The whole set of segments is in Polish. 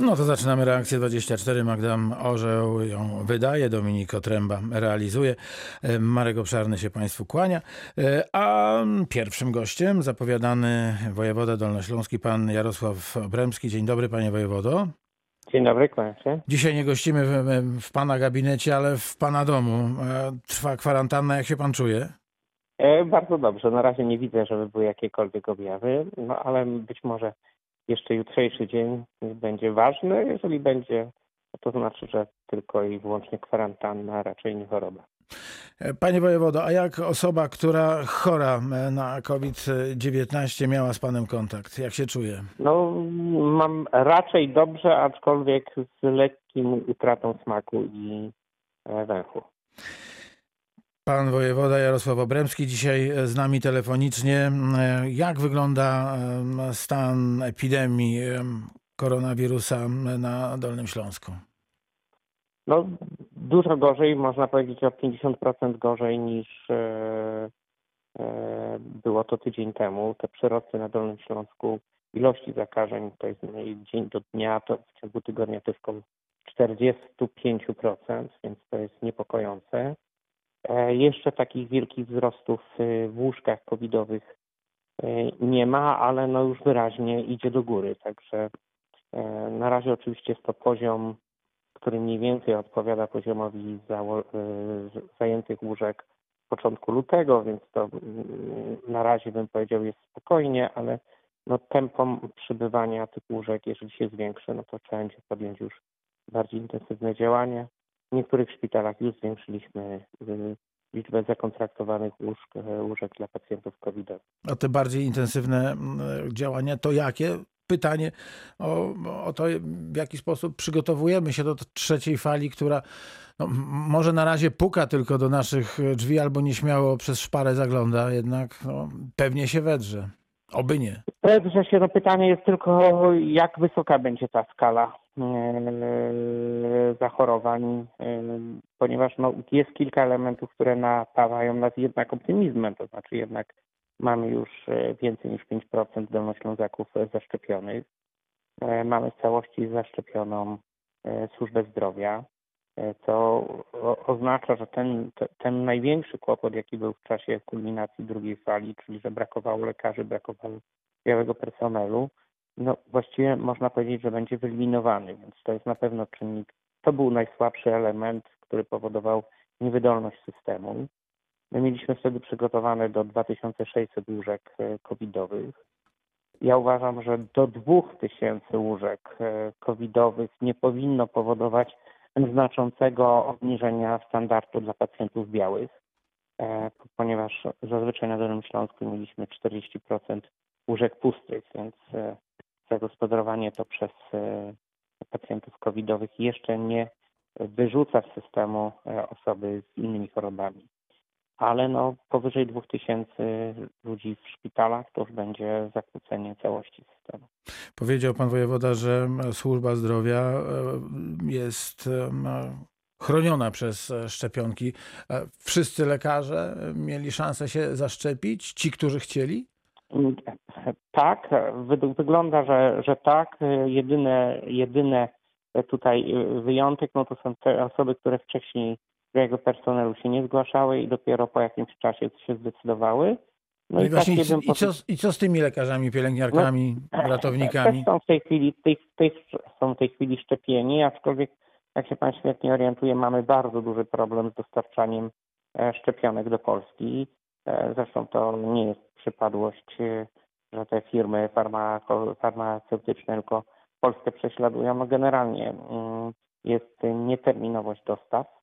No to zaczynamy reakcję 24. Magda Orzeł ją wydaje, Dominik Otręba realizuje. E, Marek Obszarny się Państwu kłania. E, A pierwszym gościem zapowiadany wojewoda dolnośląski, pan Jarosław Obremski. Dzień dobry, panie wojewodo. Dzień dobry, kłaniam się. Dzisiaj nie gościmy w, w pana gabinecie, ale w pana domu. E, Trwa kwarantanna, jak się pan czuje? E, bardzo dobrze. Na razie nie widzę, żeby były jakiekolwiek objawy, no ale być może jeszcze jutrzejszy dzień będzie ważny. Jeżeli będzie, to znaczy, że tylko i wyłącznie kwarantanna, a raczej nie choroba. Panie wojewodo, a jak osoba, która chora na COVID-19 miała z panem kontakt? Jak się czuje? No, mam raczej dobrze, aczkolwiek z lekkim utratą smaku i e, węchu. Pan wojewoda Jarosław Obremski dzisiaj z nami telefonicznie. E, Jak wygląda e, stan epidemii e, koronawirusa na Dolnym Śląsku? No, dużo gorzej, można powiedzieć o 50% gorzej niż e, e, było to tydzień temu. Te przyrosty na Dolnym Śląsku ilości zakażeń to jest dzień do dnia, to w ciągu tygodnia to jest około 45%, więc to jest niepokojące. E, Jeszcze takich wielkich wzrostów e, w łóżkach covidowych e, nie ma, ale no już wyraźnie idzie do góry. Także na razie oczywiście jest to poziom, który mniej więcej odpowiada poziomowi zajętych łóżek w początku lutego, więc to mm, na razie bym powiedział jest spokojnie, ale no tempo przybywania tych łóżek, jeżeli się zwiększy, no to trzeba będzie podjąć już bardziej intensywne działania. W niektórych szpitalach już zwiększyliśmy y, liczbę zakontraktowanych łóżek, e, łóżek dla pacjentów covidowych. A te bardziej intensywne m, działania to jakie? Pytanie o, o to, w jaki sposób przygotowujemy się do trzeciej fali, która no, może na razie puka tylko do naszych drzwi albo nieśmiało przez szparę zagląda, jednak no, pewnie się wedrze. Oby nie. Się no pytanie jest tylko, jak wysoka będzie ta skala e, zachorowań, e, ponieważ no, jest kilka elementów, które napawają nas jednak optymizmem, to znaczy jednak mamy już e, więcej niż 5% dolnoślązaków zaszczepionych. Mamy w całości zaszczepioną służbę zdrowia, co o- oznacza, że ten, te- ten największy kłopot, jaki był w czasie kulminacji drugiej fali, czyli że brakowało lekarzy, brakowało białego personelu, no właściwie można powiedzieć, że będzie wyeliminowany, więc to jest na pewno czynnik. To był najsłabszy element, który powodował niewydolność systemu. My mieliśmy wtedy przygotowane do 2600 łóżek e, covidowych. Ja uważam, że do 2000 łóżek e, covidowych nie powinno powodować znaczącego obniżenia standardu dla pacjentów białych, e, ponieważ zazwyczaj na Dolnym Śląsku mieliśmy 40% łóżek pustych, więc e, zagospodarowanie to przez e, pacjentów covidowych jeszcze nie wyrzuca z systemu osoby z innymi chorobami. Ale no, powyżej 2000 ludzi w szpitalach to już będzie zakłócenie całości systemu. Powiedział pan wojewoda, że służba zdrowia e, jest chroniona przez e, szczepionki. E, Wszyscy lekarze mieli szansę się zaszczepić, ci, którzy chcieli? Mm, Tak, wy- wygląda, że, że tak. Jedyne, jedyne tutaj wyjątek no to są te osoby, które wcześniej jego personelu się nie zgłaszały i dopiero po jakimś czasie się zdecydowały. No No i właśnie, takie i, i, co, z- i co z tymi lekarzami, pielęgniarkami, ratownikami? Też są w tej chwili, tej, tej, są w tej chwili szczepieni, aczkolwiek jak się Pan świetnie orientuje, mamy bardzo duży problem z dostarczaniem e, szczepionek do Polski. E, Zresztą to nie jest przypadłość, e, że te firmy farmako, farmaceutyczne tylko Polskę prześladują. No generalnie mm, jest nieterminowość dostaw e,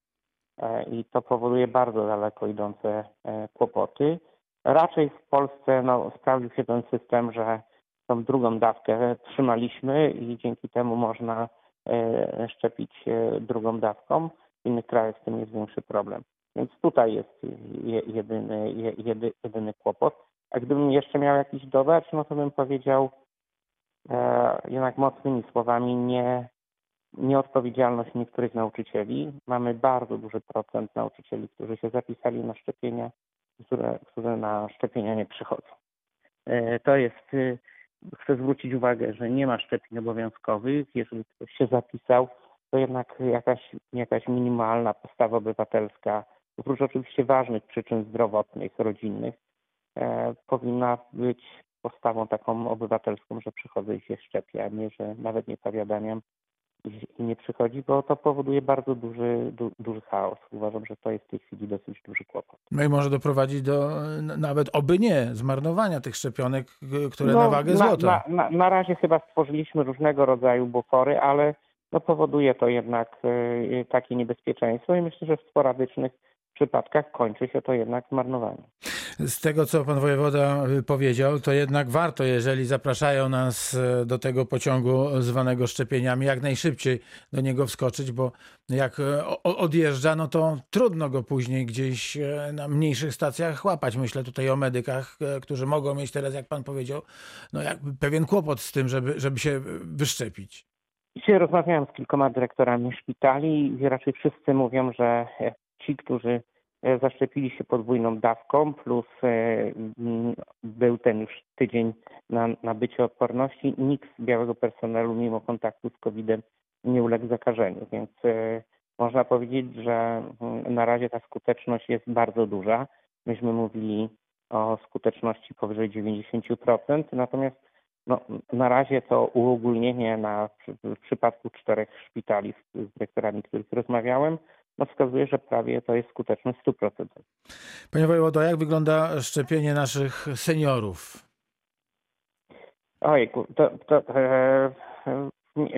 i to powoduje bardzo daleko idące e, kłopoty. Raczej w Polsce no, sprawdził się ten system, że tą drugą dawkę trzymaliśmy i dzięki temu można e, szczepić e, drugą dawką. W innych krajach z tym jest większy problem. Więc tutaj jest je- jedyny, je- jedy, jedyny kłopot. A gdybym jeszcze miał jakiś dodać, no to bym powiedział e, jednak mocnymi słowami nie, nieodpowiedzialność niektórych nauczycieli. Mamy bardzo duży procent nauczycieli, którzy się zapisali na szczepienia, które, które na szczepienia nie przychodzą. E, To jest e, chcę zwrócić uwagę, że nie ma szczepień obowiązkowych. Jeżeli ktoś się zapisał, to jednak jakaś, jakaś minimalna postawa obywatelska, oprócz oczywiście ważnych przyczyn zdrowotnych, rodzinnych, e, powinna być postawą taką obywatelską, że przychodzę i się szczepię, a nie, że nawet nie powiadamiam i nie przychodzi, bo to powoduje bardzo duży, du, duży chaos. Uważam, że to jest w tej chwili dosyć duży kłopot. No i może doprowadzić do nawet, oby nie, zmarnowania tych szczepionek, które no, na wagę na, złota. Na, na, na razie chyba stworzyliśmy różnego rodzaju bufory, ale no powoduje to jednak y, takie niebezpieczeństwo i myślę, że w sporadycznych przypadkach kończy się to jednak zmarnowaniem. Z tego, co pan wojewoda powiedział, to jednak warto, jeżeli zapraszają nas e, do tego pociągu zwanego szczepieniami, jak najszybciej do niego wskoczyć, bo jak e, odjeżdża, no to trudno go później gdzieś na mniejszych stacjach łapać. Myślę tutaj o medykach, którzy mogą mieć teraz, jak pan powiedział, no jakby pewien kłopot z tym, żeby, żeby się wyszczepić. Dzisiaj rozmawiałem z kilkoma dyrektorami szpitali i raczej wszyscy mówią, że ci, którzy zaszczepili się podwójną dawką, plus e, był ten już tydzień na nabycie odporności, nikt z białego personelu mimo kontaktu z COVID-em nie uległ zakażeniu, więc e, można powiedzieć, że na razie ta skuteczność jest bardzo duża. Myśmy mówili o skuteczności powyżej 90%, natomiast no, na razie to uogólnienie na, w przypadku czterech szpitali z dyrektorami, z których rozmawiałem, no wskazuje, że prawie to jest skuteczność 100%. Panie wojewodo, jak wygląda szczepienie naszych seniorów? Ojku, to, to e,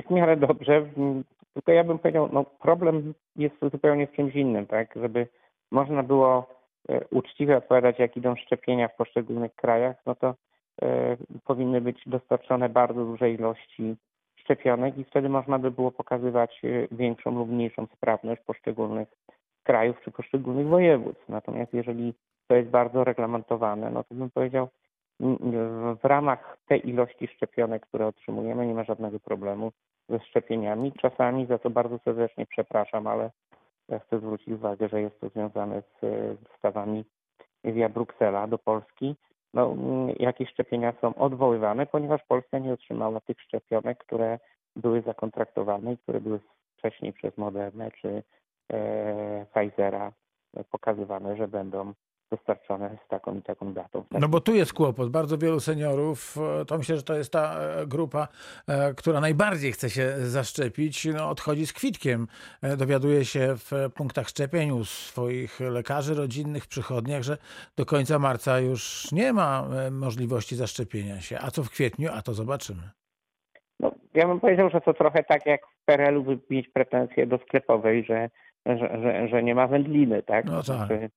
w miarę dobrze, tylko ja bym powiedział, no problem jest zupełnie w czymś innym, tak, żeby można było e, uczciwie odpowiadać, jak idą szczepienia w poszczególnych krajach, no to e, powinny być dostarczone bardzo duże ilości szczepionek i wtedy można by było pokazywać y, większą lub mniejszą sprawność poszczególnych krajów czy poszczególnych województw. Natomiast jeżeli to jest bardzo reglamentowane, no to bym powiedział, w ramach tej ilości szczepionek, które otrzymujemy, nie ma żadnego problemu ze szczepieniami. Czasami za to bardzo serdecznie przepraszam, ale ja chcę zwrócić uwagę, że jest to związane z dostawami via Bruksela do Polski no, mm, jakieś szczepienia są odwoływane, ponieważ Polska nie otrzymała tych szczepionek, które były zakontraktowane i które były wcześniej przez Modernę czy e, Pfizera pokazywane, że będą dostarczone z taką i taką datą. No bo tu jest kłopot. Bardzo wielu seniorów, e, to myślę, że to jest ta e, grupa, e, która najbardziej chce się zaszczepić, no, odchodzi z kwitkiem. Dowiaduje się w punktach szczepień u swoich lekarzy rodzinnych, przychodniach, że do końca marca już nie ma możliwości zaszczepienia się. A co w kwietniu? A to zobaczymy. No, ja bym powiedział, że to trochę tak jak w PRL-u mieć pretensje do sklepowej, że, że, że, że nie ma wędliny, tak? No tak. Znaczy,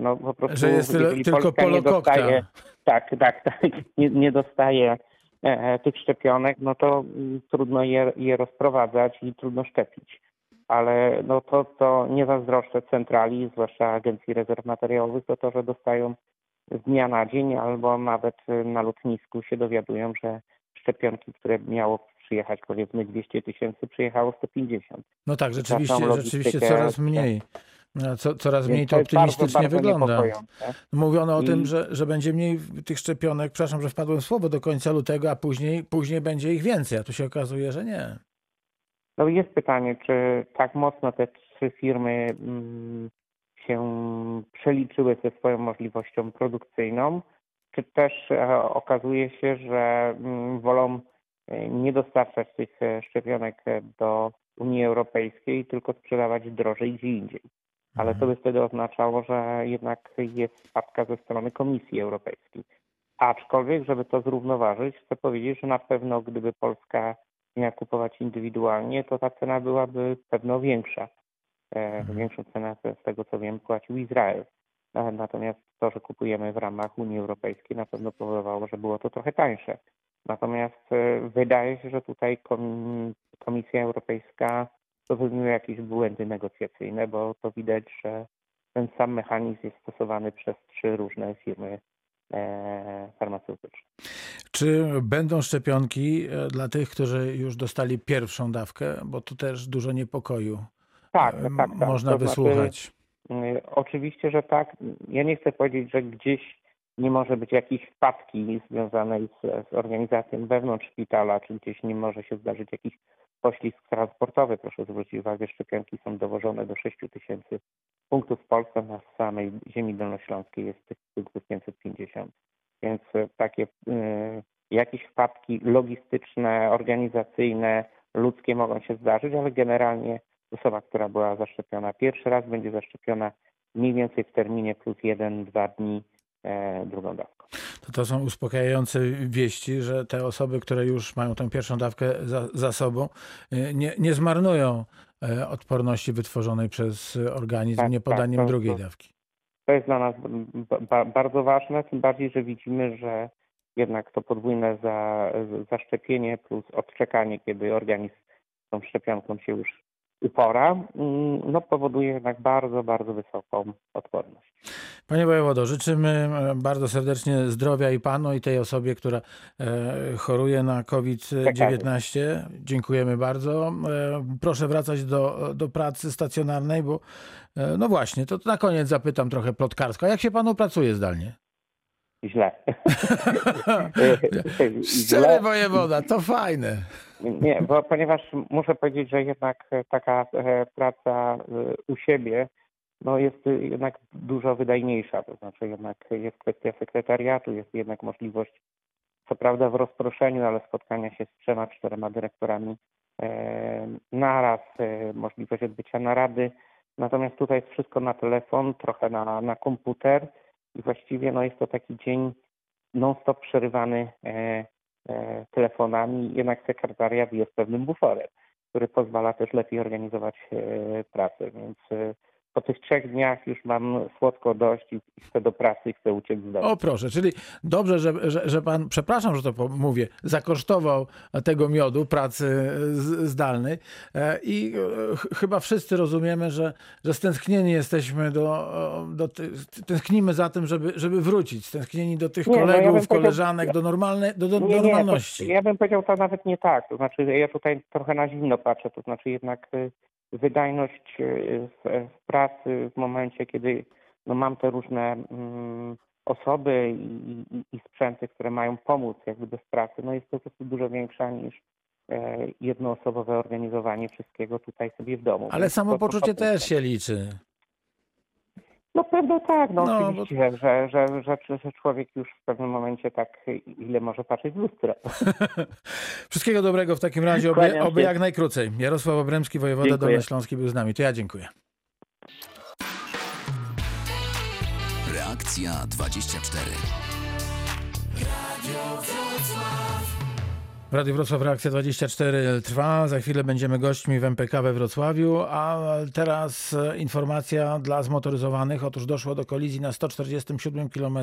no po prostu że jest tylko nie dostaje, tak, tak, tak, nie, nie dostaje e, e, tych szczepionek, no to mm, trudno je, je rozprowadzać i trudno szczepić. Ale no to, to nie zazdroszczę centrali, zwłaszcza Agencji Rezerw Materiałowych, to to, że dostają z dnia na dzień albo nawet na lotnisku się dowiadują, że szczepionki, które miało przyjechać powiedzmy 200 tysięcy, przyjechało 150. No tak, rzeczywiście, rzeczywiście coraz mniej. No, co, coraz mniej to optymistycznie bardzo, bardzo wygląda. Mówiono o I... tym, że, że będzie mniej tych szczepionek, przepraszam, że wpadłem w słowo, do końca lutego, a później, później będzie ich więcej, a tu się okazuje, że nie. No jest pytanie, czy tak mocno te trzy firmy mm, się przeliczyły ze swoją możliwością produkcyjną, czy też e, okazuje się, że mm, wolą e, nie dostarczać tych e, szczepionek do Unii Europejskiej, tylko sprzedawać drożej gdzie indziej ale to by wtedy oznaczało, że jednak jest spadka ze strony Komisji Europejskiej. Aczkolwiek, żeby to zrównoważyć, chcę powiedzieć, że na pewno gdyby Polska miała kupować indywidualnie, to ta cena byłaby pewno większa. E, mhm. Większą cenę z tego co wiem płacił Izrael. E, natomiast to, że kupujemy w ramach Unii Europejskiej na pewno powodowało, że było to trochę tańsze. Natomiast e, wydaje się, że tutaj Komisja Europejska popełniły jakieś błędy negocjacyjne, bo to widać, że ten sam mechanizm jest stosowany przez trzy różne firmy e, farmaceutyczne. Czy będą szczepionki e, dla tych, którzy już dostali pierwszą dawkę, bo tu też dużo niepokoju tak, tak, tak. można to wysłuchać? Znaczy, oczywiście, że tak. Ja nie chcę powiedzieć, że gdzieś nie może być jakiejś wpadki związanej z, z organizacją wewnątrz szpitala, czy gdzieś nie może się zdarzyć jakiś poślizg transportowy. Proszę zwrócić uwagę, szczepionki są dowożone do 6 tysięcy punktów w Polsce, na samej ziemi dolnośląskiej jest tych punktów 550. Więc e, takie y, jakieś wpadki logistyczne, organizacyjne, ludzkie mogą się zdarzyć, ale generalnie osoba, która była zaszczepiona pierwszy raz, będzie zaszczepiona mniej więcej w terminie plus jeden, dwa dni drugą dawką. To, to są uspokajające wieści, że te osoby, które już mają tę pierwszą dawkę za, za sobą, e, nie, nie zmarnują e, odporności wytworzonej przez organizm Tak, niepodaniem tak, to- drugiej dawki. To jest dla nas ba- ba- bardzo ważne, tym bardziej, że widzimy, że jednak to podwójne za, zaszczepienie plus odczekanie, kiedy organizm z tą szczepionką się już upora, mm, no powoduje jednak bardzo, bardzo wysoką odporność. Panie wojewodo, życzymy e, bardzo serdecznie zdrowia i panu i tej osobie, która e, choruje na COVID-19. Dziękujemy bardzo. E, Proszę wracać do, do pracy stacjonarnej, bo no właśnie, to na koniec zapytam trochę plotkarsko. Jak się panu pracuje zdalnie? Źle. Szczery wojewoda, to fajne. Nie, bo ponieważ muszę powiedzieć, że jednak e, taka e, praca e, u siebie no jest jednak dużo wydajniejsza. To znaczy jednak jest kwestia sekretariatu, jest jednak możliwość, co prawda w rozproszeniu, ale spotkania się z trzema, czterema dyrektorami naraz, możliwość odbycia narady. Natomiast tutaj jest wszystko na telefon, trochę na, na komputer i właściwie no jest to taki dzień non-stop przerywany telefonami, jednak sekretariat jest pewnym buforem, który pozwala też lepiej organizować e, pracę, więc e, po tych trzech dniach już mam słodko dość i chcę do pracy i chcę uciec z domu. O proszę, czyli dobrze, że, że, że pan, przepraszam, że to mówię, zakosztował tego miodu pracy zdalnej e, i e, ch- chyba wszyscy rozumiemy, że, że stęsknieni jesteśmy do, do ty, tęsknimy za tym, żeby, żeby wrócić, stęsknieni do tych Nie, no ja kolegów, bym powiedział- koleżanek, do, normalnej, do, do, do Nie, nie, normalności. to, ja bym powiedział to nawet nie tak. To znaczy ja tutaj trochę na zimno patrzę, to znaczy jednak y, wydajność y, w, w pracy w momencie, kiedy no, mam te różne mm, osoby i, i, i sprzęty, które mają pomóc jakby bez pracy, no jest po prostu dużo większa niż e, jednoosobowe organizowanie wszystkiego tutaj sobie w domu. Ale samopoczucie też się liczy. No pewno tak, no, No, bo- oczywiście, że, że, że, że człowiek już w pewnym momencie tak ile może patrzeć w lustro. Wszystkiego dobrego w takim razie, oby, oby jak najkrócej. Jarosław Obremski, wojewoda Dziękuję. dolnośląski był z nami. To ja dziękuję. Reakcja 24. W Radiu Wrocław Reakcja 24 trwa. Za chwilę będziemy gośćmi w MPK we Wrocławiu, a teraz e, informacja dla zmotoryzowanych. Otóż doszło do kolizji na 147 km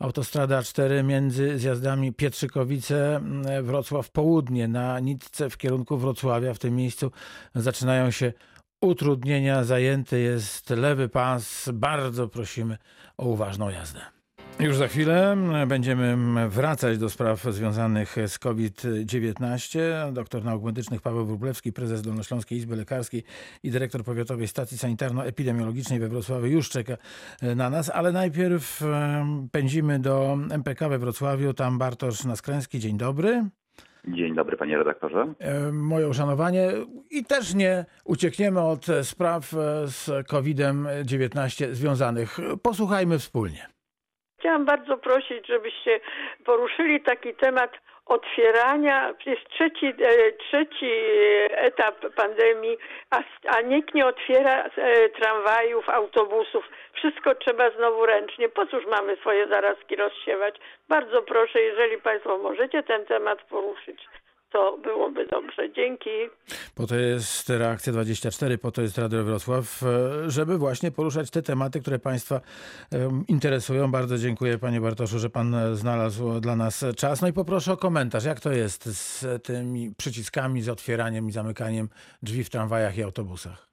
autostrada A4 między zjazdami Pietrzykowice, Wrocław Południe na nitce w kierunku Wrocławia. W tym miejscu zaczynają się utrudnienia. Zajęty jest lewy pas. Bardzo prosimy o uważną jazdę. Już za chwilę będziemy wracać do spraw związanych z COVID-19. Doktor nauk medycznych Paweł Wróblewski, prezes Dolnośląskiej Izby Lekarskiej i dyrektor Powiatowej Stacji Sanitarno-Epidemiologicznej we Wrocławiu już czeka na nas, ale najpierw pędzimy do MPK we Wrocławiu. Tam Bartosz Naskręski. Dzień dobry. Dzień dobry, panie redaktorze. E, Moje uszanowanie i też nie uciekniemy od e, spraw e, z COVID-19 związanych. Posłuchajmy wspólnie. Chciałam bardzo prosić, żebyście poruszyli taki temat otwierania. Jest trzeci, e, trzeci etap pandemii, a, a nikt nie otwiera e, tramwajów, autobusów. Wszystko trzeba znowu ręcznie. Po cóż mamy swoje zarazki rozsiewać? Bardzo proszę, jeżeli Państwo możecie ten temat poruszyć, to byłoby dobrze. Dzięki. Po to jest Reakcja 24, po to jest Radio Wrocław, e, żeby właśnie poruszać te tematy, które Państwa em, interesują. Bardzo dziękuję Panie Bartoszu, że Pan e, znalazł dla nas czas. No i poproszę o komentarz, jak to jest z tymi przyciskami, z otwieraniem i zamykaniem drzwi w tramwajach i autobusach?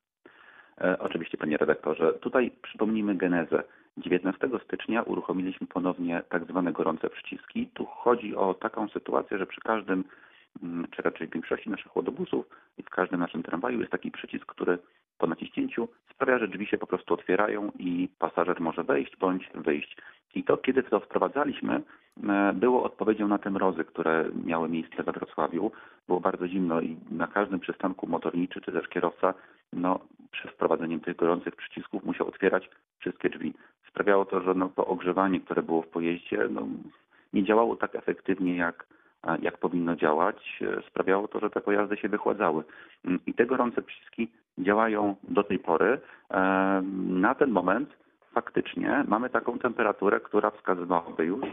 E, oczywiście, panie redaktorze. Tutaj przypomnijmy genezę. 19 stycznia uruchomiliśmy ponownie tak zwane gorące przyciski. Tu chodzi o taką sytuację, że przy każdym, czy raczej w większości naszych autobusów i w każdym naszym tramwaju jest taki przycisk, który po naciśnięciu sprawia, że drzwi się po prostu otwierają i pasażer może wejść bądź wyjść. I to, kiedy to wprowadzaliśmy, e, było odpowiedzią na te mrozy, które miały miejsce we Wrocławiu. Było bardzo zimno i na każdym przystanku motorniczy czy też kierowca no, przed wprowadzeniem tych gorących przycisków musiał otwierać wszystkie drzwi. Sprawiało to, że no, to ogrzewanie, które było w pojeździe, no, nie działało tak efektywnie, jak, jak powinno działać. E, Sprawiało to, że te pojazdy się wychładzały. Mm, I te gorące przyciski działają do tej pory. E, Na ten moment faktycznie mamy taką temperaturę, która wskazywałaby już,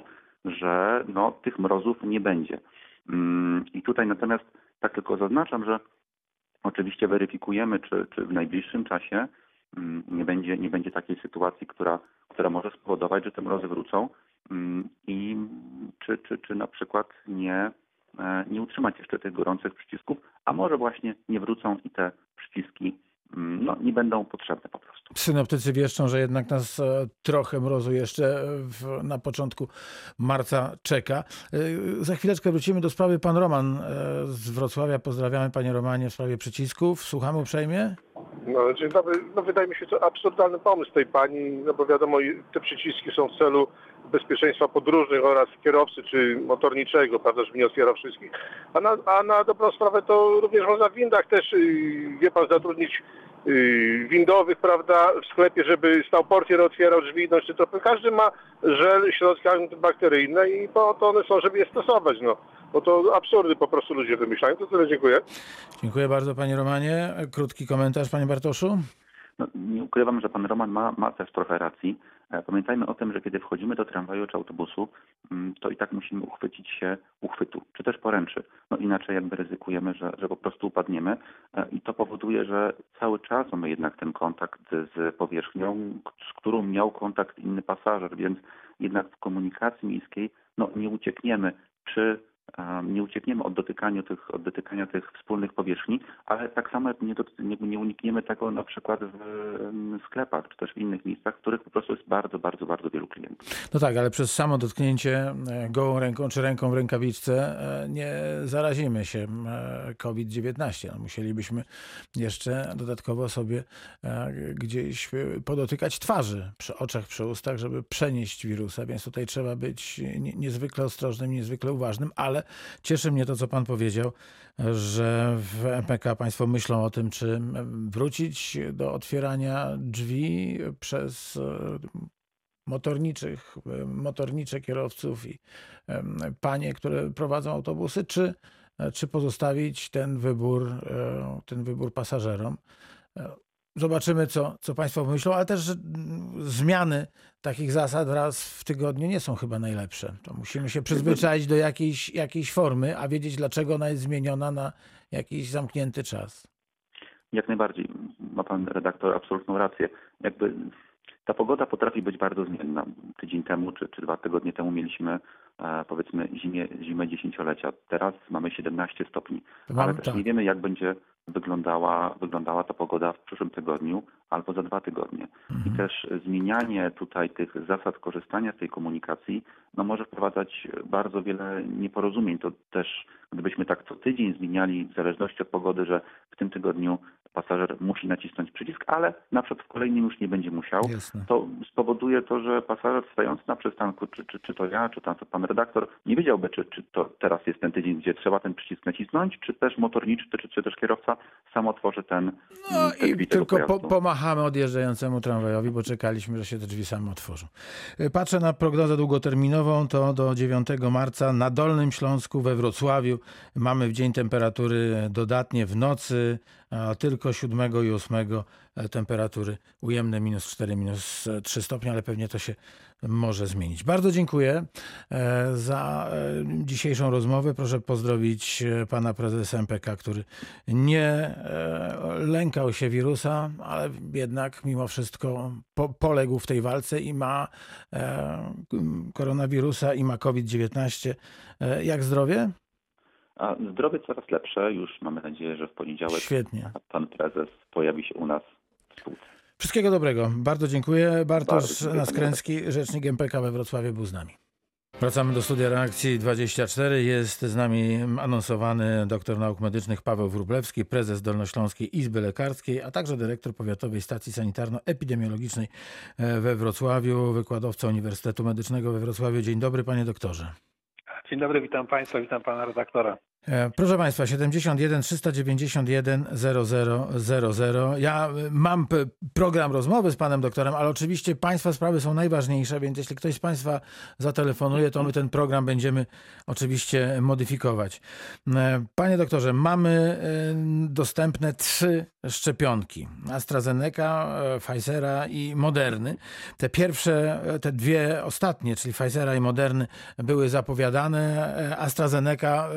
że no, tych mrozów nie będzie. Mm, I tutaj natomiast tak tylko zaznaczam, że oczywiście weryfikujemy, czy, czy w najbliższym czasie mm, nie będzie, nie będzie takiej sytuacji, która, która może spowodować, że te mrozy wrócą i czy, czy, czy na przykład nie, e, nie utrzymać jeszcze tych gorących przycisków, a może właśnie nie wrócą i te przyciski mm, no, nie będą potrzebne po prostu. Synoptycy wieszczą, że jednak nas e, trochę mrozu jeszcze w, na początku marca czeka. E, Za chwileczkę wrócimy do sprawy. Pan Roman e, z Wrocławia. Pozdrawiamy panie Romanie w sprawie przycisków. Słuchamy uprzejmie. No, dzień dobry. No, wydaje mi się to absurdalny pomysł tej pani, no bo wiadomo, te przyciski są w celu bezpieczeństwa podróżnych oraz kierowcy czy motorniczego, prawda, żeby nie otwierał wszystkich. A na, a na dobrą sprawę to również można w windach też, yy, wie pan, zatrudnić yy, windowych, prawda, w sklepie, żeby stał portier, otwierał drzwi, no czy to każdy ma żel, środki antybakteryjne i po to one są, żeby je stosować, no. Bo to absurdy po prostu ludzie wymyślają. To tyle, dziękuję. Dziękuję bardzo panie Romanie. Krótki komentarz panie Bartoszu. No, nie ukrywam, że pan Roman ma, ma też trochę racji. E, Pamiętajmy o tym, że kiedy wchodzimy do tramwaju czy autobusu, mm, to i tak musimy uchwycić się uchwytu, czy też poręczy. No inaczej jakby ryzykujemy, że, że po prostu upadniemy E, i to powoduje, że cały czas mamy jednak ten kontakt z powierzchnią, z którą miał kontakt inny pasażer, więc jednak w komunikacji miejskiej no, nie uciekniemy przy nie uciekniemy od dotykania tych, od dotykania tych wspólnych powierzchni, ale tak samo nie, nie, nie unikniemy tego na przykład w em, sklepach, czy też w innych miejscach, w których po prostu jest bardzo, bardzo, bardzo wielu klientów. No tak, ale przez samo dotknięcie e, gołą ręką czy ręką w rękawiczce e, nie zarazimy się e, COVID-19. No, musielibyśmy jeszcze dodatkowo sobie gdzieś podotykać twarzy przy oczach, przy ustach, żeby przenieść wirusa, więc tutaj trzeba być nie- niezwykle ostrożnym, niezwykle uważnym, ale cieszy mnie to, co pan powiedział, że w MPK państwo myślą o tym, czy wrócić do otwierania drzwi przez e, motorniczych, e, motornicze kierowców i panie, które prowadzą autobusy, czy, e, czy pozostawić ten wybór, ten wybór pasażerom. Zobaczymy, co, co Państwo myślą, ale też mm, zmiany takich zasad raz w tygodniu nie są chyba najlepsze. To musimy się przyzwyczaić do jakiejś, jakiejś formy, a wiedzieć, dlaczego ona jest zmieniona na jakiś zamknięty czas. Jak najbardziej. Ma pan redaktor absolutną rację. Jakby ta pogoda potrafi być bardzo zmienna. Tydzień temu czy, czy dwa tygodnie temu mieliśmy e, powiedzmy zimie, zimę dziesięciolecia. Teraz mamy 17 stopni. To Ale też tak. nie wiemy jak będzie wyglądała, wyglądała ta pogoda w przyszłym tygodniu albo za dwa tygodnie. Mhm. I też zmienianie tutaj tych zasad korzystania z tej komunikacji no, może wprowadzać bardzo wiele nieporozumień. To też gdybyśmy tak co tydzień zmieniali w zależności od pogody, że w tym tygodniu pasażer musi nacisnąć przycisk, ale na przykład w kolejnym już nie będzie musiał, Jasne. to spowoduje to, że pasażer stojący na przystanku, czy, czy, czy to ja, czy tam to pan redaktor, nie wiedziałby, czy, czy to teraz jest ten tydzień, gdzie trzeba ten przycisk nacisnąć, czy też motorniczy, czy, czy też kierowca sam otworzy ten No mm, te i tylko po, pomachamy odjeżdżającemu tramwajowi, bo czekaliśmy, że się te drzwi same otworzą. Y, Patrzę na prognozę długoterminową, to do 9 marca na Dolnym Śląsku we Wrocławiu mamy w dzień temperatury dodatnie, w nocy a tylko 7 i 8 temperatury ujemne minus 4, minus 3 stopnie, ale pewnie to się może zmienić. Bardzo dziękuję e, za e, dzisiejszą rozmowę. Proszę pozdrowić e, pana prezesa MPK, który nie e, lękał się wirusa, ale jednak mimo wszystko po, poległ w tej walce i ma e, koronawirusa i ma COVID-19. E, jak zdrowie? A zdrowie coraz lepsze, już mamy nadzieję, że w poniedziałek Świetnie. pan prezes pojawi się u nas w spółce. Wszystkiego dobrego. Bardzo dziękuję. Bartosz Naskręcki, rzecznik MPK we Wrocławiu był z nami. Wracamy do studia reakcji 24. Jest z nami anonsowany doktor nauk medycznych Paweł Wróblewski, prezes Dolnośląskiej Izby Lekarskiej, a także dyrektor Powiatowej Stacji Sanitarno-Epidemiologicznej e, we Wrocławiu, wykładowca Uniwersytetu Medycznego we Wrocławiu. Dzień dobry, panie doktorze. Dzień dobry, witam Państwa, witam Pana redaktora. E, Proszę Państwa, 71 391 0000. Ja e, mam program rozmowy z Panem doktorem, ale oczywiście Państwa sprawy są najważniejsze, więc jeśli ktoś z Państwa zatelefonuje, to my ten program będziemy oczywiście modyfikować. E, Panie doktorze, mamy dostępne trzy szczepionki. AstraZeneca, Pfizera i Moderny. Te pierwsze, te dwie ostatnie, czyli Pfizera i Moderny były zapowiadane. AstraZeneca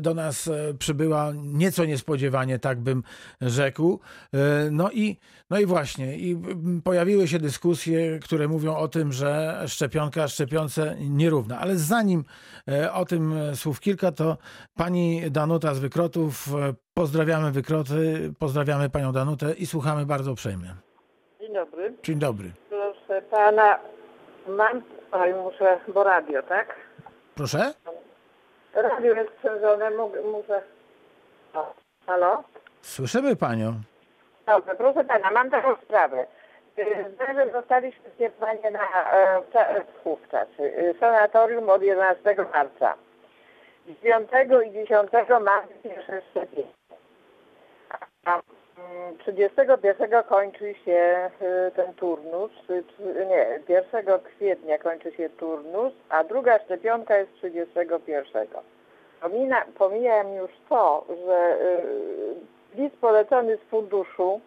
do nas e, przybyła nieco niespodziewanie, tak bym rzekł. E, No i, no i właśnie, i pojawiły się dyskusje, które mówią o tym, że szczepionka szczepionce nierówna. Ale zanim e, o tym słów kilka, to pani Danuta z Wykrotów, pozdrawiamy Wykroty, pozdrawiamy panią Danutę i słuchamy bardzo uprzejmie. Dzień dobry. Dzień dobry. Proszę pana, mam, ale muszę, bo radio, tak? Proszę? Radio jest sprzężone, muszę... O, halo? Słyszymy panią. Dobrze, proszę pana, mam taką sprawę. Y, że dostaliśmy skierowanie na e, wówczas, y, sanatorium od 11 marca. Z 5 i 10 mamy pierwsze szczepienie. A 31 kończy się y, ten turnus, y, nie, 1 kwietnia kończy się turnus, a druga szczepionka jest 31. Pomina, pomijam już to, że y, list polecony z funduszu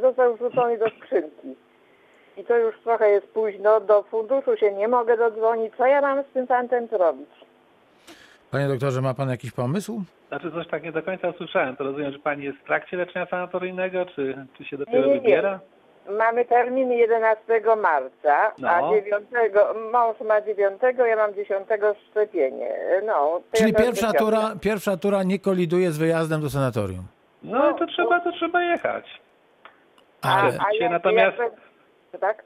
został wrzucony do skrzynki. I to już trochę jest późno, do funduszu się nie mogę dodzwonić. Co ja mam z tym fantem zrobić? Panie doktorze, ma pan jakiś pomysł? Znaczy coś tak nie do końca usłyszałem. To rozumiem, że Pani jest w trakcie leczenia sanatoryjnego, czy, czy się dopiero Nie, nie, nie. wybiera? Mamy termin 11 marca, a No. 9, mąż ma 9, ja mam 10 szczepienie. No, Czyli ja pierwsza tura, pierwsza tura nie koliduje z wyjazdem do sanatorium. No to trzeba, to trzeba jechać. Ale A, a jak, natomiast- jak, tak?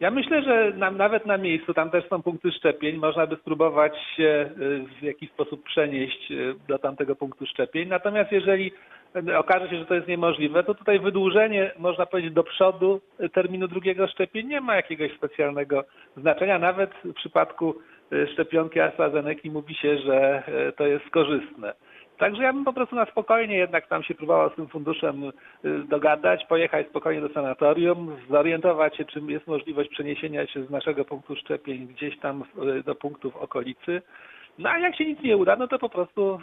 Ja myślę, że na, nawet na miejscu, tam też są punkty szczepień, można by spróbować się y, w jakiś sposób przenieść y, do tamtego punktu szczepień. Natomiast jeżeli y, okaże się, że to jest niemożliwe, to tutaj wydłużenie, można powiedzieć, do przodu terminu drugiego szczepień nie ma jakiegoś specjalnego znaczenia. Nawet w przypadku szczepionki AstraZeneca mówi się, że to jest korzystne. Także ja bym po prostu na spokojnie jednak tam się próbował z tym funduszem y, dogadać, pojechać spokojnie do sanatorium, zorientować się, czym jest możliwość przeniesienia się z naszego punktu szczepień gdzieś tam do punktów okolicy. No a jak się nic nie uda, no to po prostu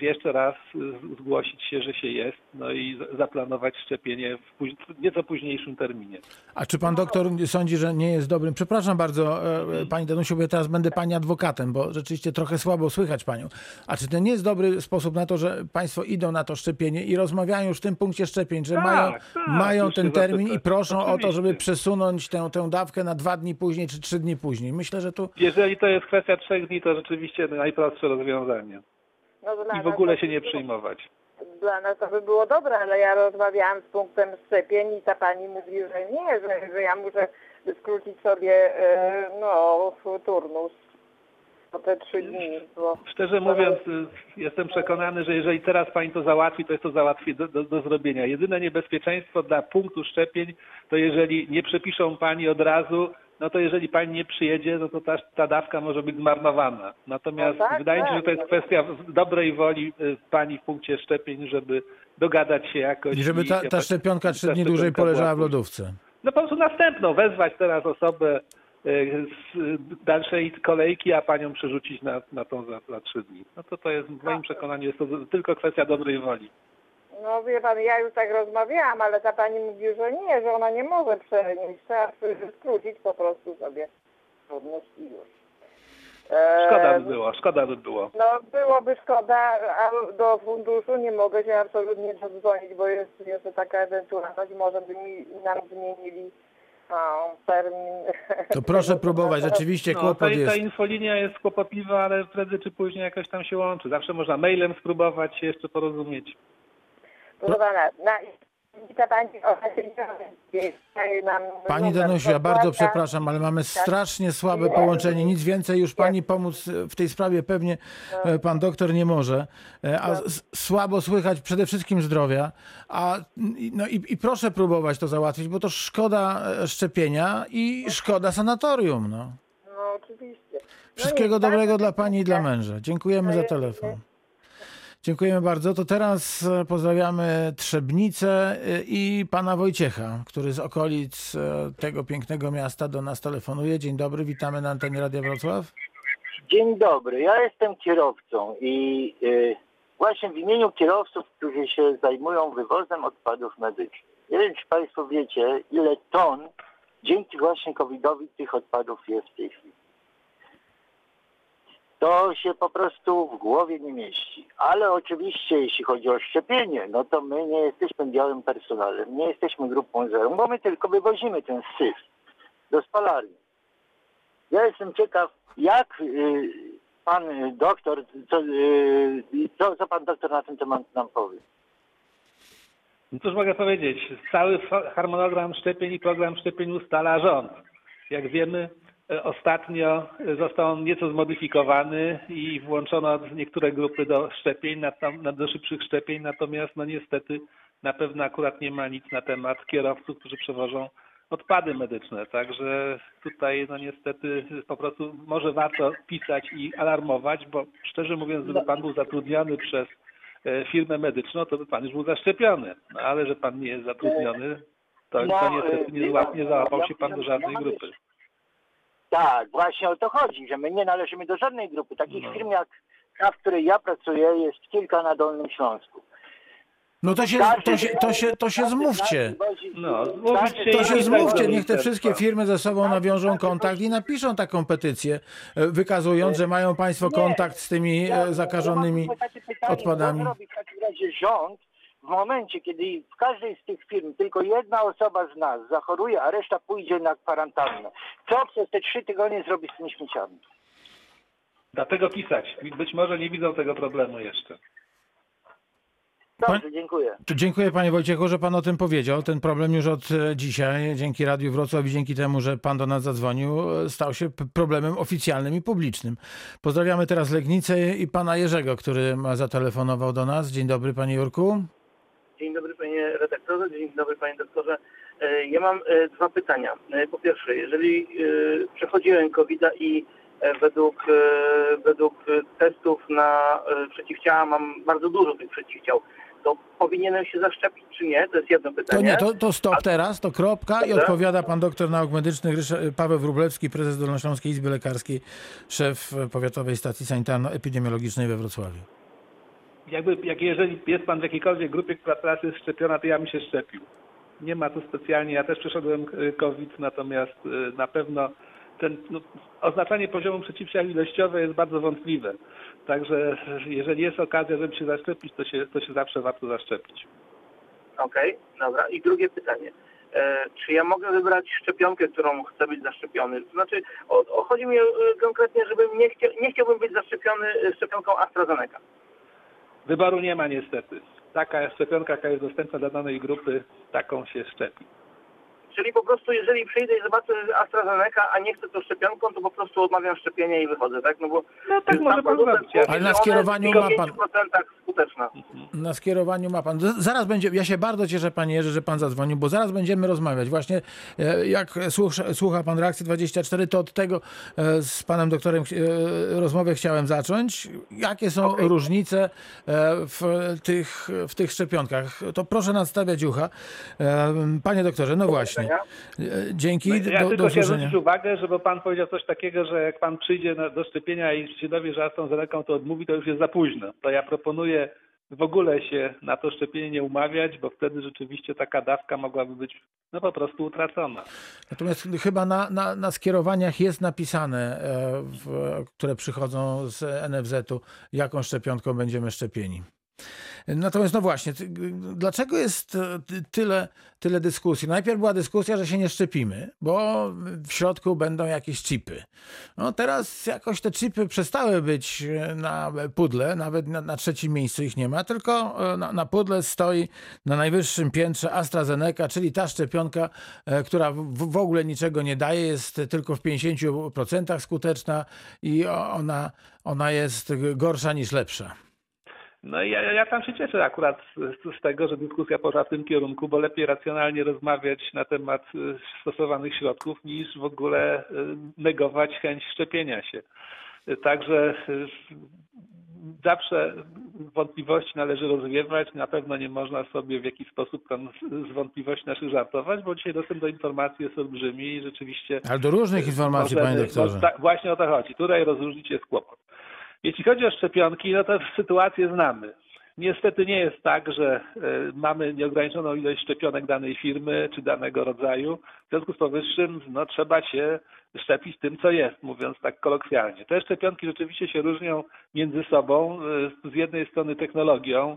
y, jeszcze raz y, zgłosić się, że się jest, no i zaplanować szczepienie w póź- nieco późniejszym terminie. A czy pan doktor sądzi, że nie jest dobrym? Przepraszam bardzo, e, e, pani Danusiu, bo ja teraz będę pani adwokatem, bo rzeczywiście trochę słabo słychać panią. A czy to nie jest dobry sposób na to, że państwo idą na to szczepienie i rozmawiają już w tym punkcie szczepień, że Tak, mają, tak, mają ten termin i proszą o to, żeby Oczywiście. przesunąć tę, tę dawkę na dwa dni później czy trzy dni później? Myślę, że tu Jeżeli to jest kwestia trzech dni, to rzeczywiście najprostsze rozwiązanie. No, I w nas ogóle się nie przejmować. Dla nas to by było dobre, ale ja rozmawiałam z punktem szczepień i ta pani mówi, że nie, że, że ja muszę skrócić sobie e, no, turnus o te trzy dni. Szczerze mówiąc, jestem przekonany, że jeżeli teraz pani to załatwi, to jest to załatwi do, do, do zrobienia. Jedyne niebezpieczeństwo dla punktu szczepień, to jeżeli nie przepiszą pani od razu, no to jeżeli pani nie przyjedzie, no to ta, ta dawka może być zmarnowana. Natomiast No tak, wydaje mi się, że to tak. jest kwestia w- dobrej woli y, pani w punkcie szczepień, żeby dogadać się jakoś. i żeby ta, ta szczepionka trzy dni dłużej poleżała w lodówce. no po prostu następną, wezwać teraz osobę y, z dalszej kolejki, a panią przerzucić na, na tą za, za trzy dni. No to to jest w moim przekonaniu jest to tylko kwestia dobrej woli. No wie pan, ja już tak rozmawiałam, ale ta pani mówi, że nie, że ona nie może przenieść, trzeba skrócić po prostu sobie turnus i już. E, Szkoda by było, szkoda by było. No byłoby szkoda, a do funduszu nie mogę się absolutnie dodzwonić, bo jest jeszcze taka ewentualność, może by mi nam zmienili o, termin. To proszę próbować, rzeczywiście No, ta, kłopot ta jest. infolinia jest kłopotliwa, ale prędzej czy później jakoś tam się łączy. Zawsze można mailem spróbować się jeszcze porozumieć. Pana, na ta pani Pani numer Danusiu, ja bardzo przepraszam, ale mamy strasznie słabe połączenie. Nic więcej już pani pomóc w tej sprawie pewnie e, pan doktor nie może. E, A s- słabo słychać przede wszystkim zdrowia. A, no i, i proszę próbować to załatwić, bo to szkoda e, szczepienia i szkoda sanatorium. No. No oczywiście. No Wszystkiego dobrego dla pani i dla męża. Dziękujemy za telefon. Dziękujemy bardzo. To teraz e, pozdrawiamy Trzebnicę e, i pana Wojciecha, który z okolic e, tego pięknego miasta do nas telefonuje. Dzień dobry, witamy na antenie Radia Wrocław. Dzień dobry, ja jestem kierowcą i właśnie w imieniu kierowców, którzy się zajmują wywozem odpadów medycznych. Nie wiem, czy Państwo wiecie, ile ton dzięki właśnie COVID-owi tych odpadów jest w tej chwili. To się po prostu w głowie nie mieści. Ale oczywiście, jeśli chodzi o szczepienie, no to my nie jesteśmy białym personelem, nie jesteśmy grupą zero, bo my tylko wywozimy ten syf do spalarni. Ja jestem ciekaw, jak y, pan doktor, co, y, co, co pan doktor na ten temat nam powie. No cóż mogę powiedzieć, cały harmonogram szczepień i program szczepień ustala rząd. Jak wiemy, ostatnio e, został on nieco zmodyfikowany i włączono niektóre grupy do szczepień, do szybszych szczepień, natomiast no niestety na pewno akurat nie ma nic na temat kierowców, którzy przewożą odpady medyczne. Także tutaj no niestety po prostu może warto pisać i alarmować, bo szczerze mówiąc, gdyby pan był zatrudniony przez e, firmę medyczną, to by pan już był zaszczepiony. No, ale że pan nie jest zatrudniony, to, No, to niestety e, nie, pan, nie załapał się pan do żadnej grupy. Tak, właśnie o to chodzi, że my nie należymy do żadnej grupy. Takich No. firm jak ta, w której ja pracuję, jest kilka na Dolnym Śląsku. No to się, to się, to się, to się zmówcie. No, To się zmówcie, niech te wszystkie firmy ze sobą nawiążą kontakt i napiszą taką petycję, e, wykazując, że mają państwo kontakt z tymi e, zakażonymi odpadami. Co w takim razie rząd w momencie, kiedy w każdej z tych firm tylko jedna osoba z nas zachoruje, a reszta pójdzie na kwarantannę? Co przez te trzy tygodnie zrobi z tymi śmieciami? Dlatego pisać. Być może nie widzą tego problemu jeszcze. Dobrze, dziękuję. To Dziękuję panie Wojciechu, że pan o tym powiedział. Ten problem już od e, dzisiaj, dzięki Radiu Wrocław i dzięki temu, że pan do nas zadzwonił, e, stał się problemem oficjalnym i publicznym. Pozdrawiamy teraz Legnicę i pana Jerzego, który zatelefonował do nas. Dzień dobry panie Jurku. Dzień dobry panie redaktorze, dzień dobry panie doktorze. E, Ja mam e, dwa pytania. E, Po pierwsze, jeżeli przechodziłem covid i według, według testów na przeciwciała mam bardzo dużo tych przeciwciał, to powinienem się zaszczepić czy nie? To jest jedno To pytanie. nie, to, to stop teraz, to kropka i odpowiada pan doktor nauk medycznych Paweł Wróblewski, prezes Dolnośląskiej Izby Lekarskiej, szef Powiatowej Stacji Sanitarno-Epidemiologicznej we Wrocławiu. Jakby, jak jeżeli jest pan w jakiejkolwiek grupie, która teraz jest szczepiona, to ja bym się szczepił. Nie ma tu specjalnie, ja też przeszedłem e, COVID, natomiast e, na pewno ten, no, oznaczanie poziomu przeciwciał ilościowe jest bardzo wątpliwe. Także jeżeli jest okazja, żeby się zaszczepić, to się, to się zawsze warto zaszczepić. Okej, dobra. I drugie pytanie. E, czy ja mogę wybrać szczepionkę, którą chcę być zaszczepiony? To znaczy, o, o, chodzi mi e, konkretnie, żebym nie, chcia, nie chciałbym być zaszczepiony szczepionką AstraZeneca. Wyboru nie ma niestety. Taka szczepionka, jaka jest dostępna dla danej grupy, taką się szczepi. Czyli po prostu jeżeli przyjdę i zobaczę AstraZeneca, a nie chcę tą szczepionką, to po prostu odmawiam szczepienia i wychodzę, tak? No bo No tak może pan zrobić. Ale na że ona skierowaniu ma pan- w 5% skuteczna. Na skierowaniu ma pan. Zaraz będzie. Ja się bardzo cieszę, panie Jerzy, że pan zadzwonił, bo zaraz będziemy rozmawiać. Właśnie e, jak słucha, słucha pan reakcji 24, to od tego e, z panem doktorem e, rozmowę chciałem zacząć. Jakie są różnice e, w tych, w tych szczepionkach? To proszę nadstawiać ucha. Panie doktorze, no właśnie. E, Dzięki. Ja do, tylko do usłyszenia. zwrócić uwagę, żeby pan powiedział coś takiego, że jak pan przyjdzie na, do szczepienia i się dowie, że AstraZeneca to odmówi, to już jest za późno. To ja proponuję w ogóle się na to szczepienie nie umawiać, bo wtedy rzeczywiście taka dawka mogłaby być no po prostu utracona. Natomiast chyba na, na, na skierowaniach jest napisane, e, w, które przychodzą z NFZ-u, jaką szczepionką będziemy szczepieni. Natomiast no właśnie, dlaczego jest e, tyle, tyle dyskusji? Najpierw była dyskusja, że się nie szczepimy, bo w środku będą jakieś chipy. No teraz jakoś te chipy przestały być e, na pudle, nawet na, na trzecim miejscu ich nie ma, tylko e, na, na pudle stoi na najwyższym piętrze AstraZeneca, czyli ta szczepionka, która w, w ogóle niczego nie daje, jest tylko w 50% skuteczna i ona, ona jest gorsza niż lepsza. No i ja, ja tam się cieszę akurat z, z, tego, że dyskusja poszła w tym kierunku, bo lepiej racjonalnie rozmawiać na temat y, stosowanych środków niż w ogóle y, negować chęć szczepienia się. Także y, zawsze wątpliwości należy rozwiewać. Na pewno nie można sobie w jakiś sposób tam z wątpliwości naszych żartować, bo dzisiaj dostęp do informacji jest olbrzymi i rzeczywiście... Ale do różnych informacji, możemy, panie doktorze. No, właśnie o to chodzi. Tutaj rozróżnić jest kłopot. Jeśli chodzi o szczepionki, no to sytuację znamy. Niestety nie jest tak, że e, mamy nieograniczoną ilość szczepionek danej firmy czy danego rodzaju. W związku z powyższym no, trzeba się szczepić tym, co jest, mówiąc tak kolokwialnie. Te szczepionki rzeczywiście się różnią między sobą. E, z jednej strony technologią,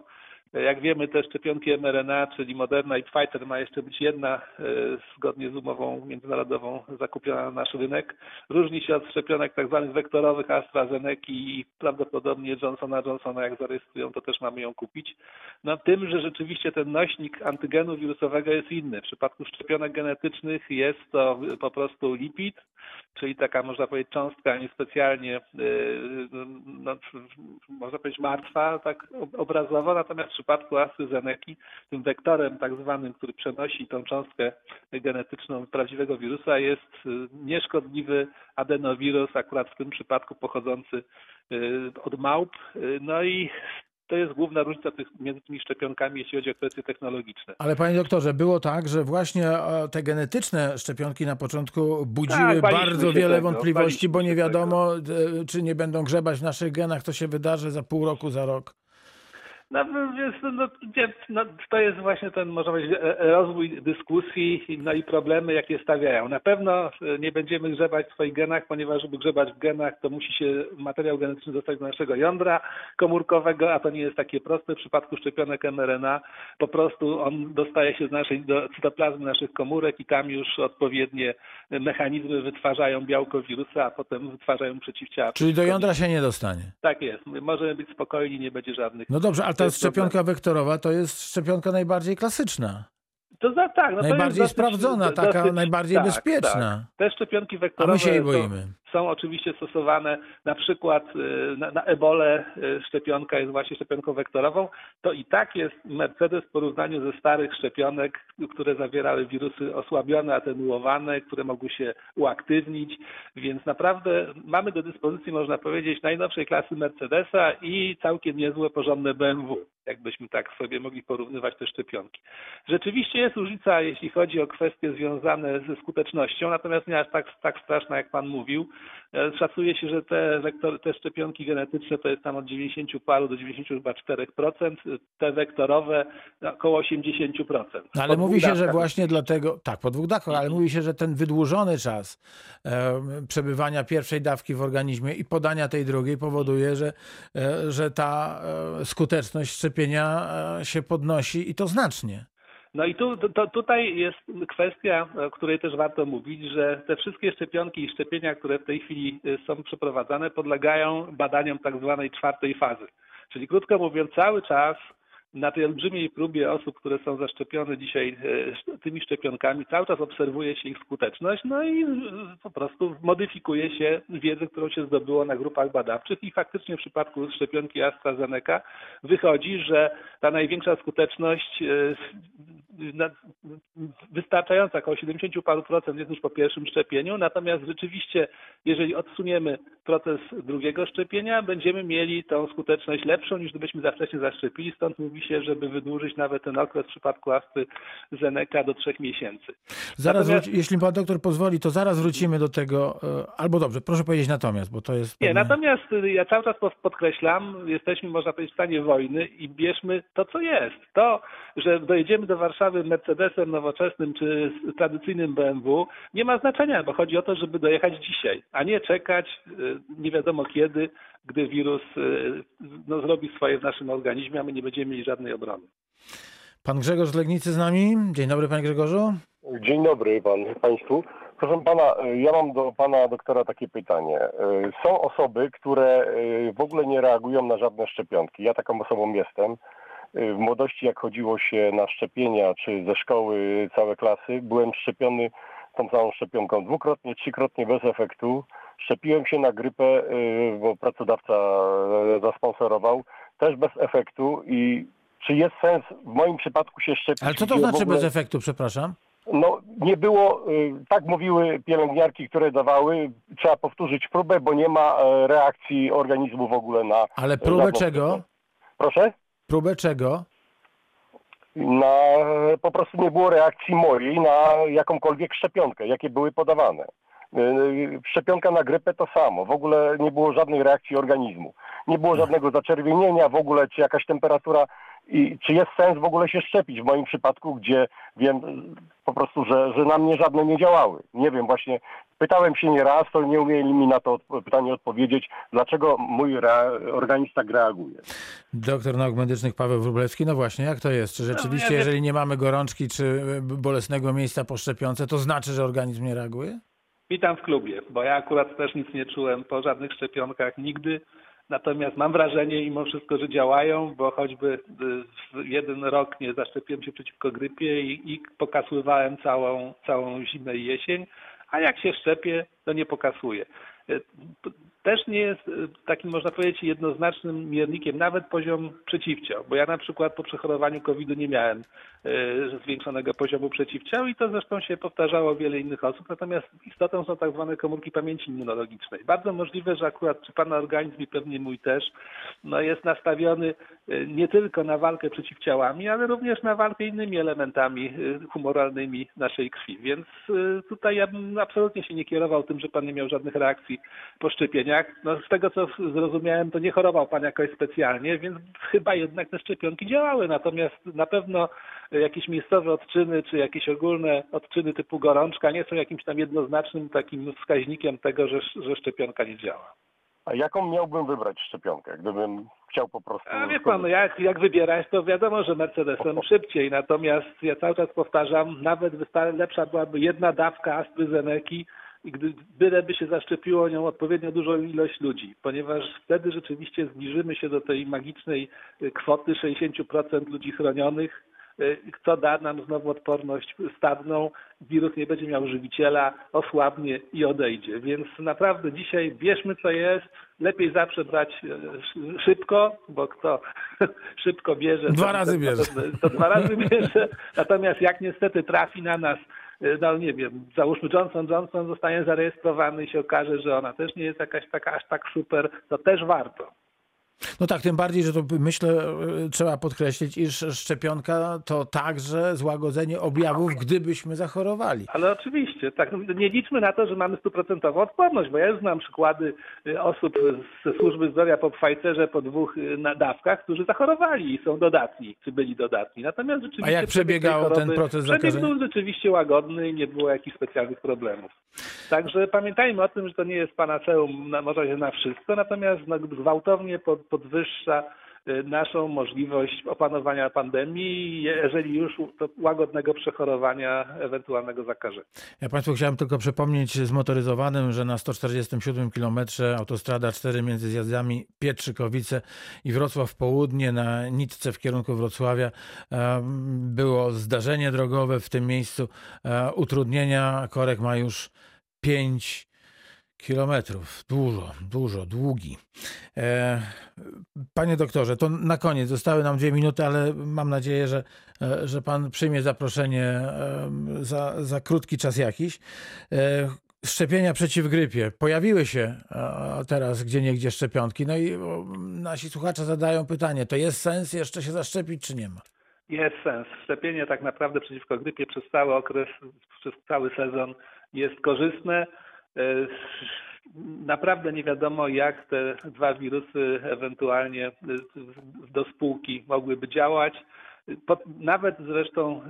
jak wiemy, te szczepionki mRNA, czyli Moderna i Pfizer ma jeszcze być jedna e, zgodnie z umową międzynarodową zakupiona na nasz rynek. Różni się od szczepionek tak zwanych wektorowych AstraZeneca i prawdopodobnie Johnsona Johnsona, jak zarejestrują, to też mamy ją kupić. No tym, że rzeczywiście ten nośnik antygenu wirusowego jest inny. W przypadku szczepionek genetycznych jest to po prostu lipid, czyli taka można powiedzieć cząstka niespecjalnie, e, no, można powiedzieć martwa, tak obrazowo, natomiast przypadku AstraZeneca tym wektorem tak zwanym, który przenosi tą cząstkę genetyczną prawdziwego wirusa jest e, nieszkodliwy adenowirus, akurat w tym przypadku pochodzący e, od małp. No i to jest główna różnica tych, między tymi szczepionkami, jeśli chodzi o kwestie technologiczne. Ale panie doktorze, było tak, że właśnie te genetyczne szczepionki na początku budziły tak, bardzo wiele tego, wątpliwości, bo nie wiadomo, tego. Czy nie będą grzebać w naszych genach, to się wydarzy za pół roku, za rok. No, no, no, to jest właśnie ten, można powiedzieć, e, e, rozwój dyskusji no i problemy, jakie stawiają. Na pewno e, nie będziemy grzebać w swoich genach, ponieważ żeby grzebać w genach, to musi się materiał genetyczny dostać do naszego jądra komórkowego, a to nie jest takie proste. W przypadku szczepionek mRNA po prostu on dostaje się z naszej, do cytoplazmy naszych komórek i tam już odpowiednie mechanizmy wytwarzają białko wirusa, a potem wytwarzają przeciwciała. Czyli do jądra się nie dostanie? Tak jest. Możemy być spokojni, nie będzie żadnych... No dobrze, a ta szczepionka wektorowa to jest szczepionka najbardziej klasyczna. To za, tak, no najbardziej dosyć, sprawdzona, taka dosyć, najbardziej tak, bezpieczna. Tak. Te szczepionki wektorowe. A my się jej boimy są oczywiście stosowane na przykład y, na, na y, szczepionka jest właśnie szczepionką wektorową, to i tak jest Mercedes w porównaniu ze starych szczepionek, które zawierały wirusy osłabione, atenuowane, które mogły się uaktywnić, więc naprawdę mamy do dyspozycji, można powiedzieć, najnowszej klasy Mercedesa i całkiem niezłe, porządne BMW, jakbyśmy tak sobie mogli porównywać te szczepionki. Rzeczywiście jest różnica, jeśli chodzi o kwestie związane ze skutecznością, natomiast nie aż tak, tak straszna, jak Pan mówił. E, szacuje się, że te, wektor, te szczepionki genetyczne to jest tam od 90 paru do 94%, te wektorowe około 80%. No, ale mówi się, że właśnie dlatego, tak, po dwóch dawkach, ale mówi się, że ten wydłużony czas e, przebywania pierwszej dawki w organizmie i podania tej drugiej powoduje, że, e, że ta e, skuteczność szczepienia e, się podnosi i to znacznie. No i tu, to, tutaj jest kwestia, o której też warto mówić, że te wszystkie szczepionki i szczepienia, które w tej chwili y, są przeprowadzane, podlegają badaniom tak zwanej czwartej fazy. Czyli krótko mówiąc, cały czas na tej olbrzymiej próbie osób, które są zaszczepione dzisiaj e, tymi szczepionkami, cały czas obserwuje się ich skuteczność, no i po prostu modyfikuje się wiedzę, którą się zdobyło na grupach badawczych. I faktycznie w przypadku szczepionki AstraZeneca wychodzi, że ta największa skuteczność e, wystarczająca, około 70 paru procent jest już po pierwszym szczepieniu, natomiast rzeczywiście, jeżeli odsuniemy proces drugiego szczepienia, będziemy mieli tą skuteczność lepszą niż gdybyśmy za wcześnie zaszczepili, stąd mówi się, żeby wydłużyć nawet ten okres w przypadku Astry Zeneca do trzech miesięcy. Zaraz, natomiast... wróci, jeśli pan doktor pozwoli, to zaraz wrócimy do tego, e, albo dobrze, proszę powiedzieć natomiast, bo to jest... Nie, natomiast ja cały czas podkreślam, jesteśmy, można powiedzieć, w stanie wojny i bierzmy to, co jest. To, że dojedziemy do Warszawy Mercedesem nowoczesnym czy tradycyjnym BMW nie ma znaczenia, bo chodzi o to, żeby dojechać dzisiaj, a nie czekać y, nie wiadomo kiedy, gdy wirus y, no, zrobi swoje w naszym organizmie, a my nie będziemy mieli żadnej obrony. Pan Grzegorz z Legnicy z nami. Dzień dobry, panie Grzegorzu. Dzień dobry pan, Państwu. Proszę Pana, ja mam do Pana doktora takie pytanie. Są osoby, które w ogóle nie reagują na żadne szczepionki. Ja taką osobą jestem. W młodości, jak chodziło się na szczepienia, czy ze szkoły całe klasy, byłem szczepiony tą samą szczepionką dwukrotnie, trzykrotnie bez efektu. Szczepiłem się na grypę, bo pracodawca zasponsorował, też bez efektu i czy jest sens w moim przypadku się szczepić? Ale co to znaczy ogóle- bez efektu, przepraszam? No nie było, y, tak mówiły pielęgniarki, które dawały, trzeba powtórzyć próbę, bo nie ma reakcji organizmu w ogóle na... Ale próbę żadną czego? Proszę? Próbę czego? Na, po prostu nie było reakcji mojej na jakąkolwiek szczepionkę, jakie były podawane. Y, Szczepionka na grypę to samo. W ogóle nie było żadnej reakcji organizmu. Nie było żadnego zaczerwienienia w ogóle, czy jakaś temperatura. I czy jest sens w ogóle się szczepić w moim przypadku, gdzie wiem po prostu, że, że na mnie żadne nie działały. Nie wiem, właśnie pytałem się nie raz, to nie umieli mi na to odp- pytanie odpowiedzieć, dlaczego mój organizm tak reaguje. Doktor nauk medycznych Paweł Wróblewski. No właśnie, jak to jest? Czy rzeczywiście, ja wiem. jeżeli nie mamy gorączki czy bolesnego miejsca po szczepionce, to znaczy, że organizm nie reaguje? Witam w klubie, bo ja akurat też nic nie czułem po żadnych szczepionkach nigdy. Natomiast mam wrażenie mimo wszystko, że działają, bo choćby y, w jeden rok nie zaszczepiłem się przeciwko grypie i, i pokasływałem całą, całą zimę i jesień, a jak się szczepię, to nie pokasuje. Też nie jest y, takim, można powiedzieć, jednoznacznym miernikiem nawet poziom przeciwciał, bo ja na przykład po przechorowaniu COVID-u nie miałem y, zwiększonego poziomu przeciwciał i to zresztą się powtarzało wiele innych osób, natomiast istotą są tak zwane komórki pamięci immunologicznej. Bardzo możliwe, że akurat czy Pana organizm i pewnie mój też, no jest nastawiony y, nie tylko na walkę przeciwciałami, ale również na walkę innymi elementami humoralnymi naszej krwi. Więc tutaj ja bym absolutnie się nie kierował tym, że Pan nie miał żadnych reakcji po No, z tego co zrozumiałem, to nie chorował Pan jakoś specjalnie, więc chyba jednak te szczepionki działały. Natomiast na pewno jakieś miejscowe odczyny, czy jakieś ogólne odczyny typu gorączka nie są jakimś tam jednoznacznym takim wskaźnikiem tego, że, że szczepionka nie działa. A jaką miałbym wybrać szczepionkę, gdybym chciał po prostu... A wie pan, no jak, jak wybierać, to wiadomo, że Mercedesem szybciej. Natomiast ja cały czas powtarzam, nawet lepsza byłaby jedna dawka AstraZeneki, i gdy byleby się zaszczepiło nią odpowiednio dużą ilość ludzi, ponieważ wtedy rzeczywiście zbliżymy się do tej magicznej y, kwoty 60% ludzi chronionych, y, co da nam znowu odporność stadną, wirus nie będzie miał żywiciela, osłabnie i odejdzie. Więc naprawdę dzisiaj bierzmy co jest, lepiej zawsze brać sz- szybko, bo kto szybko bierze, Dwa to- razy to- bierze. To, to dwa razy bierze. Natomiast jak niestety trafi na nas, no nie wiem, załóżmy Johnson Johnson zostanie zarejestrowany i się okaże, że ona też nie jest jakaś taka aż tak super, to też warto. No tak, tym bardziej, że to myślę, y, trzeba podkreślić, iż szczepionka to także złagodzenie objawów, gdybyśmy zachorowali. Ale oczywiście, tak. no, Nie liczmy na to, że mamy stuprocentową odporność, bo ja już znam przykłady y, osób ze służby zdrowia po Pfizerze po dwóch na- dawkach, którzy zachorowali i są dodatni, czy byli dodatni. Natomiast rzeczywiście A jak przebieg przebiegał ten proces przebieg zakażenia? był rzeczywiście łagodny i nie było jakichś specjalnych problemów. Także pamiętajmy o tym, że to nie jest panaceum na, może na wszystko, natomiast no, gwałtownie pod, podwyższa y, naszą możliwość opanowania pandemii, jeżeli już to łagodnego przechorowania ewentualnego zakażenia. Ja Państwu chciałem tylko przypomnieć zmotoryzowanym, że na 147 km autostrada 4 między zjazdami Pietrzykowice i Wrocław Południe na nitce w kierunku Wrocławia było zdarzenie drogowe w tym miejscu. E, Utrudnienia korek ma już 5 kilometrów. Dużo, dużo, długi. E, Panie doktorze, to na koniec zostały nam dwie minuty, ale mam nadzieję, że, e, że pan przyjmie zaproszenie za, za krótki czas jakiś. E, Szczepienia przeciw grypie. Pojawiły się teraz gdzie niegdzie szczepionki. No i nasi słuchacze zadają pytanie, to jest sens jeszcze się zaszczepić, czy nie ma? Jest sens. Szczepienie tak naprawdę przeciwko grypie przez cały okres, przez cały sezon jest korzystne. E, Naprawdę nie wiadomo, jak te dwa wirusy ewentualnie do spółki mogłyby działać. Nawet zresztą,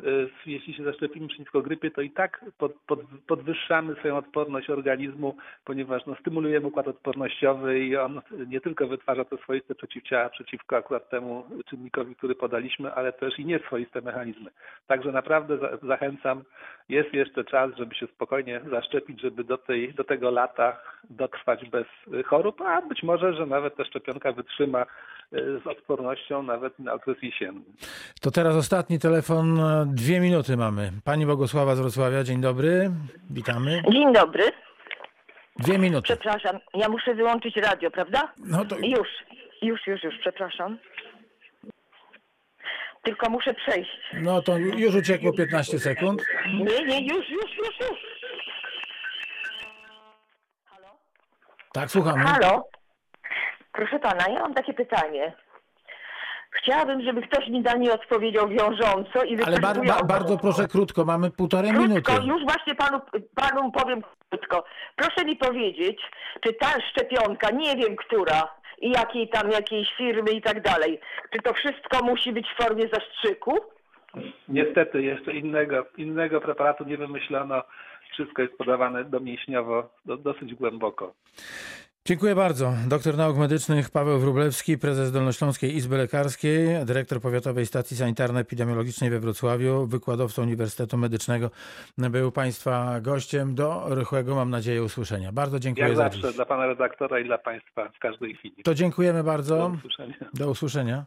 y, jeśli się zaszczepimy przeciwko grypie, to i tak pod, pod, podwyższamy swoją odporność organizmu, ponieważ no, stymulujemy układ odpornościowy i on nie tylko wytwarza te swoiste przeciwciała przeciwko akurat temu czynnikowi, który podaliśmy, ale też i nieswoiste mechanizmy. Także naprawdę za, zachęcam, jest jeszcze czas, żeby się spokojnie zaszczepić, żeby do, tej, do tego lata dotrwać bez y, chorób, a być może, że nawet ta szczepionka wytrzyma z odpornością nawet na okres jesienny. To teraz ostatni telefon. e, Dwie minuty mamy. Pani Bogusława z Wrocławia, dzień dobry. Witamy. Dzień dobry. Dwie minuty. Przepraszam, ja muszę wyłączyć radio, prawda? No to Już, już, już, już, przepraszam. Tylko muszę przejść. No to już uciekło 15 sekund. Nie, nie, już, już, już, już. Tak, słuchamy. Halo? Proszę pana, ja mam takie pytanie. Chciałabym, żeby ktoś mi na nie odpowiedział wiążąco i Ale bar, wyczerpująco. bardzo proszę krótko, mamy półtorej minuty. Krótko, już właśnie panu, panu powiem krótko. Proszę mi powiedzieć, czy ta szczepionka, nie wiem która, i jakiej tam, jakiejś firmy i tak dalej, czy to wszystko musi być w formie zastrzyku? Niestety jeszcze innego, innego preparatu nie wymyślono. Wszystko jest podawane domięśniowo, do, dosyć głęboko. Dziękuję bardzo. Doktor nauk medycznych Paweł Wróblewski, prezes Dolnośląskiej Izby Lekarskiej, dyrektor Powiatowej Stacji Sanitarno-Epidemiologicznej we Wrocławiu, wykładowca Uniwersytetu Medycznego. Był Państwa gościem. Do rychłego, mam nadzieję, usłyszenia. Bardzo dziękuję Jak za zawsze dziś. dla pana redaktora i dla państwa w każdej chwili. To dziękujemy Do bardzo. usłyszenia. Do usłyszenia.